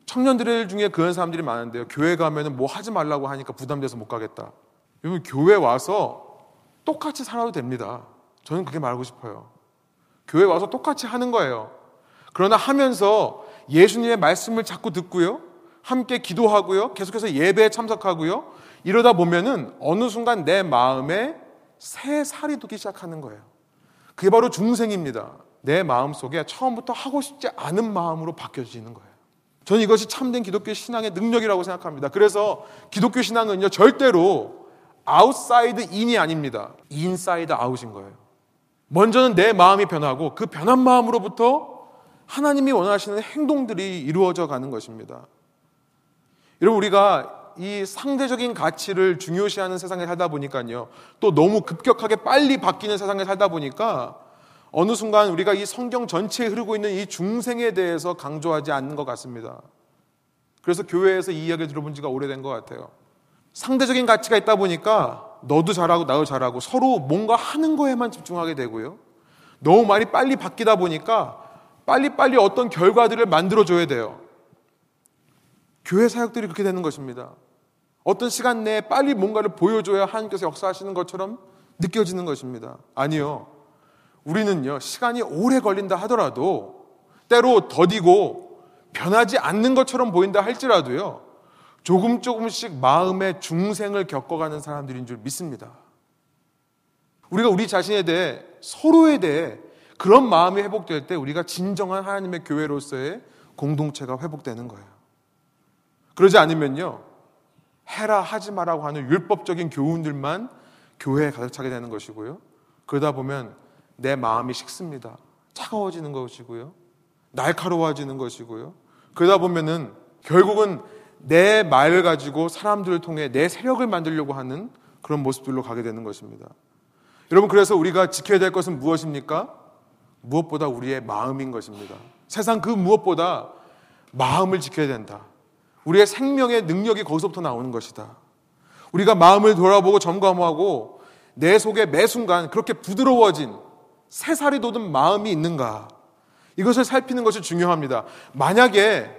청년들 중에 그런 사람들이 많은데요. 교회 가면은 뭐 하지 말라고 하니까 부담돼서 못 가겠다. 여러분 교회 와서 똑같이 살아도 됩니다. 저는 그렇게 말하고 싶어요. 교회 와서 똑같이 하는 거예요. 그러나 하면서 예수님의 말씀을 자꾸 듣고요. 함께 기도하고요. 계속해서 예배에 참석하고요. 이러다 보면은 어느 순간 내 마음에 새 살이 돋기 시작하는 거예요. 그게 바로 중생입니다. 내 마음 속에 처음부터 하고 싶지 않은 마음으로 바뀌어지는 거예요. 저는 이것이 참된 기독교 신앙의 능력이라고 생각합니다. 그래서 기독교 신앙은요, 절대로 outside in이 아닙니다. inside out인 거예요. 먼저는 내 마음이 변하고 그 변한 마음으로부터 하나님이 원하시는 행동들이 이루어져 가는 것입니다. 여러분 우리가 이 상대적인 가치를 중요시하는 세상에 살다 보니까요. 또 너무 급격하게 빨리 바뀌는 세상에 살다 보니까 어느 순간 우리가 이 성경 전체에 흐르고 있는 이 중생에 대해서 강조하지 않는 것 같습니다. 그래서 교회에서 이 이야기를 들어본 지가 오래된 것 같아요. 상대적인 가치가 있다 보니까 너도 잘하고 나도 잘하고 서로 뭔가 하는 거에만 집중하게 되고요. 너무 많이 빨리 바뀌다 보니까 빨리빨리 어떤 결과들을 만들어줘야 돼요. 교회 사역들이 그렇게 되는 것입니다. 어떤 시간 내에 빨리 뭔가를 보여줘야 하나님께서 역사하시는 것처럼 느껴지는 것입니다. 아니요. 우리는요, 시간이 오래 걸린다 하더라도 때로 더디고 변하지 않는 것처럼 보인다 할지라도요, 조금 조금씩 마음의 중생을 겪어가는 사람들인 줄 믿습니다. 우리가 우리 자신에 대해 서로에 대해 그런 마음이 회복될 때 우리가 진정한 하나님의 교회로서의 공동체가 회복되는 거예요. 그러지 않으면요. 해라 하지 마라고 하는 율법적인 교훈들만 교회에 가득 차게 되는 것이고요. 그러다 보면 내 마음이 식습니다. 차가워지는 것이고요. 날카로워지는 것이고요. 그러다 보면은 결국은 내 말을 가지고 사람들을 통해 내 세력을 만들려고 하는 그런 모습들로 가게 되는 것입니다. 여러분, 그래서 우리가 지켜야 될 것은 무엇입니까? 무엇보다 우리의 마음인 것입니다. 세상 그 무엇보다 마음을 지켜야 된다. 우리의 생명의 능력이 거기서부터 나오는 것이다. 우리가 마음을 돌아보고 점검하고 내 속에 매 순간 그렇게 부드러워진 새살이 돋은 마음이 있는가? 이것을 살피는 것이 중요합니다. 만약에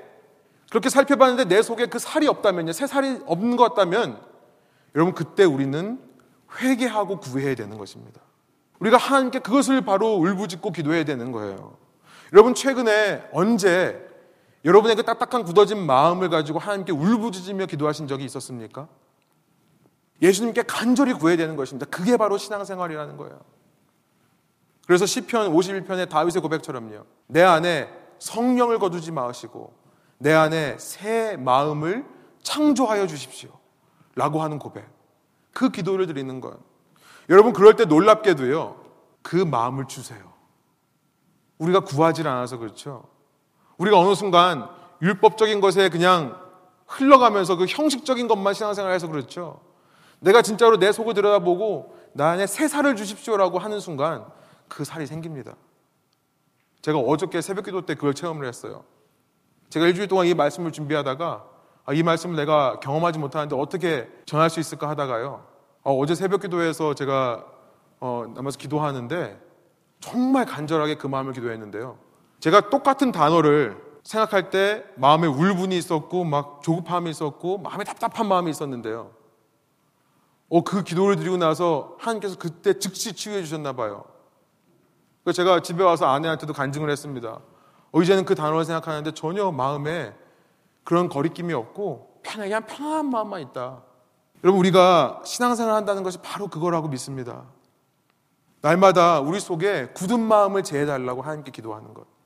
그렇게 살펴봤는데 내 속에 그 살이 없다면요. 새 살이 없는 것 같다면 여러분 그때 우리는 회개하고 구해야 되는 것입니다. 우리가 하나님께 그것을 바로 울부짖고 기도해야 되는 거예요. 여러분 최근에 언제 여러분의 그 딱딱한 굳어진 마음을 가지고 하나님께 울부짖으며 기도하신 적이 있었습니까? 예수님께 간절히 구해야 되는 것입니다. 그게 바로 신앙생활이라는 거예요. 그래서 시편 51편의 다윗의 고백처럼요. 내 안에 성령을 거두지 마시고 내 안에 새 마음을 창조하여 주십시오. 라고 하는 고백. 그 기도를 드리는 것. 여러분 그럴 때 놀랍게도요. 그 마음을 주세요. 우리가 구하지 않아서 그렇죠. 우리가 어느 순간 율법적인 것에 그냥 흘러가면서 그 형식적인 것만 신앙생활해서 그렇죠. 내가 진짜로 내 속을 들여다보고 나 안에 새 살을 주십시오라고 하는 순간 그 살이 생깁니다. 제가 어저께 새벽 기도 때 그걸 체험을 했어요. 제가 일주일 동안 이 말씀을 준비하다가 아, 이 말씀을 내가 경험하지 못하는데 어떻게 전할 수 있을까 하다가요. 어, 제 새벽 기도에서 제가 어, 남아서 기도하는데 정말 간절하게 그 마음을 기도했는데요. 제가 똑같은 단어를 생각할 때 마음에 울분이 있었고 막 조급함이 있었고 마음에 답답한 마음이 있었는데요. 어, 그 기도를 드리고 나서 하나님께서 그때 즉시 치유해 주셨나 봐요. 그래서 제가 집에 와서 아내한테도 간증을 했습니다. 어, 이제는 그 단어를 생각하는데 전혀 마음에 그런 거리낌이 없고 편하게 한 편안한 마음만 있다. 여러분 우리가 신앙생활 한다는 것이 바로 그거라고 믿습니다. 날마다 우리 속에 굳은 마음을 제해달라고 하나님께 기도하는 것.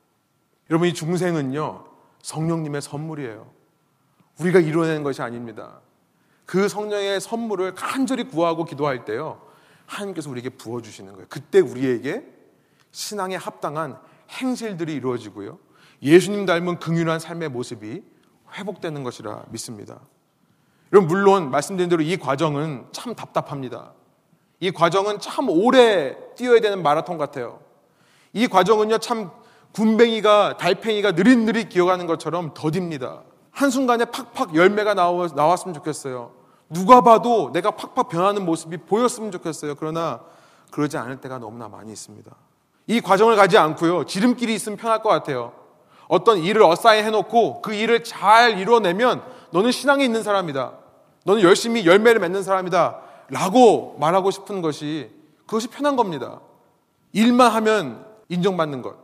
여러분 이 중생은요 성령님의 선물이에요. 우리가 이루어내는 것이 아닙니다. 그 성령의 선물을 간절히 구하고 기도할 때요 하나님께서 우리에게 부어 주시는 거예요. 그때 우리에게 신앙에 합당한 행실들이 이루어지고요. 예수님 닮은 긍휼한 삶의 모습이 회복되는 것이라 믿습니다. 여러분 물론 말씀드린 대로 이 과정은 참 답답합니다. 이 과정은 참 오래 뛰어야 되는 마라톤 같아요. 이 과정은요 참 군뱅이가 달팽이가 느릿느릿 기어가는 것처럼 더딥니다. 한순간에 팍팍 열매가 나왔으면 좋겠어요. 누가 봐도 내가 팍팍 변하는 모습이 보였으면 좋겠어요. 그러나 그러지 않을 때가 너무나 많이 있습니다. 이 과정을 가지 않고요. 지름길이 있으면 편할 것 같아요. 어떤 일을 어사인 해놓고 그 일을 잘 이루어내면 너는 신앙이 있는 사람이다. 너는 열심히 열매를 맺는 사람이다. 라고 말하고 싶은 것이 그것이 편한 겁니다. 일만 하면 인정받는 것.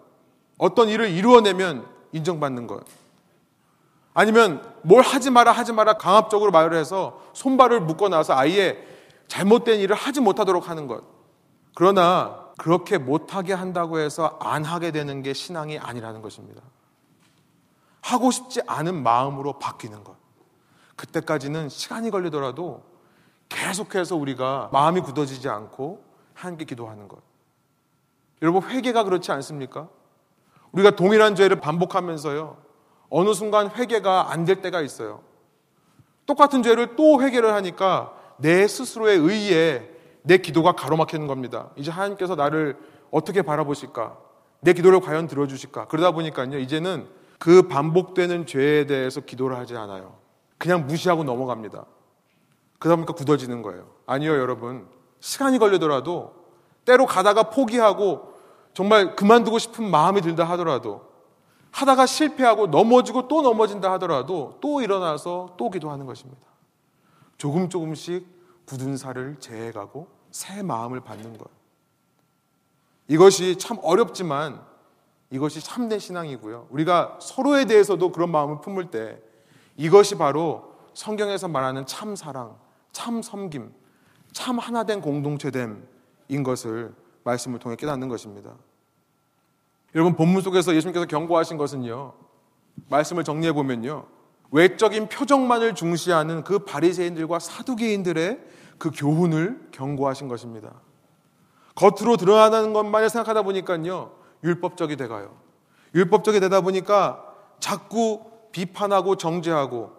어떤 일을 이루어내면 인정받는 것. 아니면 뭘 하지 마라 하지 마라 강압적으로 말을 해서 손발을 묶어 놔서 아예 잘못된 일을 하지 못하도록 하는 것. 그러나 그렇게 못하게 한다고 해서 안 하게 되는 게 신앙이 아니라는 것입니다. 하고 싶지 않은 마음으로 바뀌는 것. 그때까지는 시간이 걸리더라도 계속해서 우리가 마음이 굳어지지 않고 함께 기도하는 것. 여러분, 회개가 그렇지 않습니까? 우리가 동일한 죄를 반복하면서요. 어느 순간 회개가 안 될 때가 있어요. 똑같은 죄를 또 회개를 하니까 내 스스로의 의에 내 기도가 가로막히는 겁니다. 이제 하나님께서 나를 어떻게 바라보실까? 내 기도를 과연 들어주실까? 그러다 보니까요, 이제는 그 반복되는 죄에 대해서 기도를 하지 않아요. 그냥 무시하고 넘어갑니다. 그러다 보니까 굳어지는 거예요. 아니요, 여러분. 시간이 걸리더라도 때로 가다가 포기하고 정말 그만두고 싶은 마음이 들다 하더라도 하다가 실패하고 넘어지고 또 넘어진다 하더라도 또 일어나서 또 기도하는 것입니다. 조금 조금씩 굳은 살을 제해가고 새 마음을 받는 것. 이것이 참 어렵지만 이것이 참된 신앙이고요. 우리가 서로에 대해서도 그런 마음을 품을 때 이것이 바로 성경에서 말하는 참 사랑, 참 섬김, 참 하나된 공동체됨인 것을 말씀을 통해 깨닫는 것입니다. 여러분 본문 속에서 예수님께서 경고하신 것은요. 말씀을 정리해 보면요. 외적인 표정만을 중시하는 그 바리새인들과 사두개인들의 그 교훈을 경고하신 것입니다. 겉으로 드러나는 것만을 생각하다 보니까요. 율법적이 돼가요. 율법적이 되다 보니까 자꾸 비판하고 정죄하고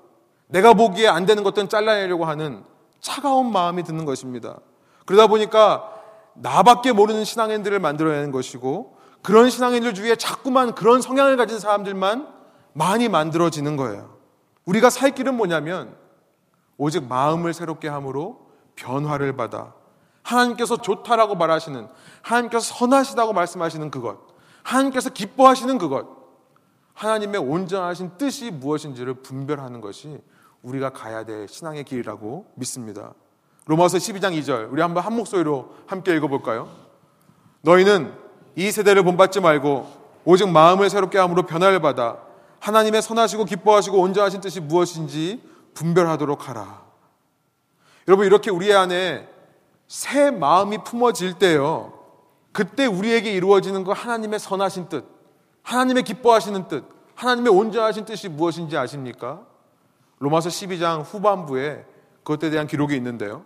내가 보기에 안 되는 것들은 잘라내려고 하는 차가운 마음이 드는 것입니다. 그러다 보니까 나밖에 모르는 신앙인들을 만들어내는 것이고 그런 신앙인들 주위에 자꾸만 그런 성향을 가진 사람들만 많이 만들어지는 거예요. 우리가 살 길은 뭐냐면 오직 마음을 새롭게 함으로 변화를 받아 하나님께서 좋다라고 말하시는 하나님께서 선하시다고 말씀하시는 그것 하나님께서 기뻐하시는 그것 하나님의 온전하신 뜻이 무엇인지를 분별하는 것이 우리가 가야 될 신앙의 길이라고 믿습니다. 로마서 12장 2절 우리 한번 한 목소리로 함께 읽어볼까요? 너희는 이 세대를 본받지 말고 오직 마음을 새롭게 함으로 변화를 받아 하나님의 선하시고 기뻐하시고 온전하신 뜻이 무엇인지 분별하도록 하라. 여러분 이렇게 우리 안에 새 마음이 품어질 때요. 그때 우리에게 이루어지는 거 하나님의 선하신 뜻, 하나님의 기뻐하시는 뜻, 하나님의 온전하신 뜻이 무엇인지 아십니까? 로마서 12장 후반부에 그것에 대한 기록이 있는데요.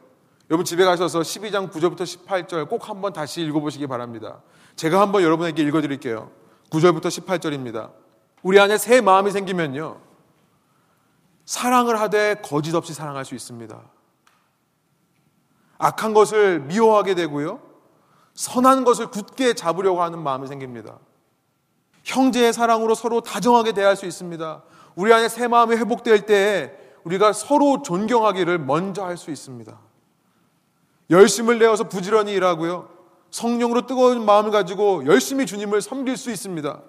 여러분 집에 가셔서 12장 9절부터 18절 꼭 한번 다시 읽어보시기 바랍니다. 제가 한번 여러분에게 읽어드릴게요. 9절부터 18절입니다. 우리 안에 새 마음이 생기면요. 사랑을 하되 거짓 없이 사랑할 수 있습니다. 악한 것을 미워하게 되고요. 선한 것을 굳게 잡으려고 하는 마음이 생깁니다. 형제의 사랑으로 서로 다정하게 대할 수 있습니다. 우리 안에 새 마음이 회복될 때 우리가 서로 존경하기를 먼저 할 수 있습니다. 열심을 내어서 부지런히 일하고요. 성령으로 뜨거운 마음을 가지고 열심히 주님을 섬길 수 있습니다.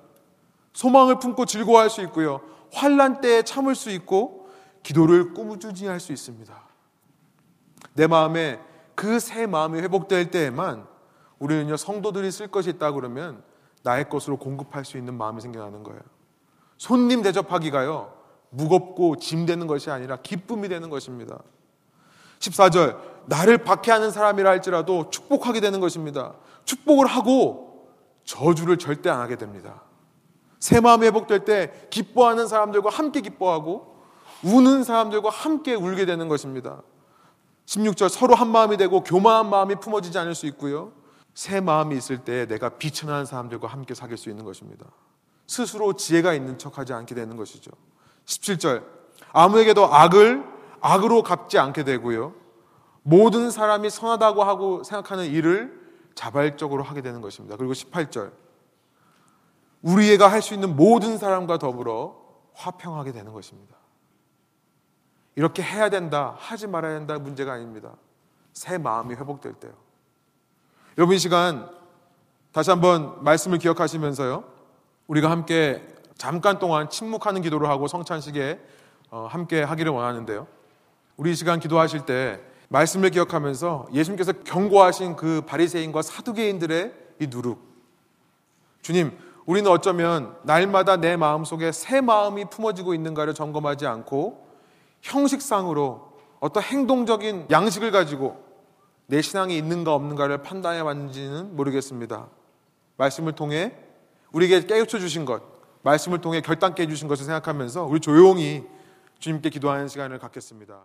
소망을 품고 즐거워할 수 있고요. 환란 때에 참을 수 있고 기도를 꾸준히 할 수 있습니다. 내 마음에 그 새 마음이 회복될 때에만 우리는요 성도들이 쓸 것이 있다 그러면 나의 것으로 공급할 수 있는 마음이 생겨나는 거예요. 손님 대접하기가요 무겁고 짐 되는 것이 아니라 기쁨이 되는 것입니다. 14절 나를 박해하는 사람이라 할지라도 축복하게 되는 것입니다. 축복을 하고 저주를 절대 안 하게 됩니다. 새 마음이 회복될 때 기뻐하는 사람들과 함께 기뻐하고 우는 사람들과 함께 울게 되는 것입니다. 16절 서로 한 마음이 되고 교만한 마음이 품어지지 않을 수 있고요. 새 마음이 있을 때 내가 비천한 사람들과 함께 사귈 수 있는 것입니다. 스스로 지혜가 있는 척하지 않게 되는 것이죠. 17절 아무에게도 악을 악으로 갚지 않게 되고요. 모든 사람이 선하다고 하고 생각하는 일을 자발적으로 하게 되는 것입니다. 그리고 18절 우리가 할 수 있는 모든 사람과 더불어 화평하게 되는 것입니다. 이렇게 해야 된다, 하지 말아야 된다 문제가 아닙니다. 새 마음이 회복될 때요. 여러분 이 시간 다시 한번 말씀을 기억하시면서요. 우리가 함께 잠깐 동안 침묵하는 기도를 하고 성찬식에 어, 함께 하기를 원하는데요. 우리 이 시간 기도하실 때 말씀을 기억하면서 예수님께서 경고하신 그 바리새인과 사두개인들의 이 누룩. 주님, 우리는 어쩌면 날마다 내 마음속에 새 마음이 품어지고 있는가를 점검하지 않고 형식상으로 어떤 행동적인 양식을 가지고 내 신앙이 있는가 없는가를 판단해 왔는지는 모르겠습니다. 말씀을 통해 우리에게 깨우쳐 주신 것, 말씀을 통해 결단케 해 주신 것을 생각하면서 우리 조용히 주님께 기도하는 시간을 갖겠습니다.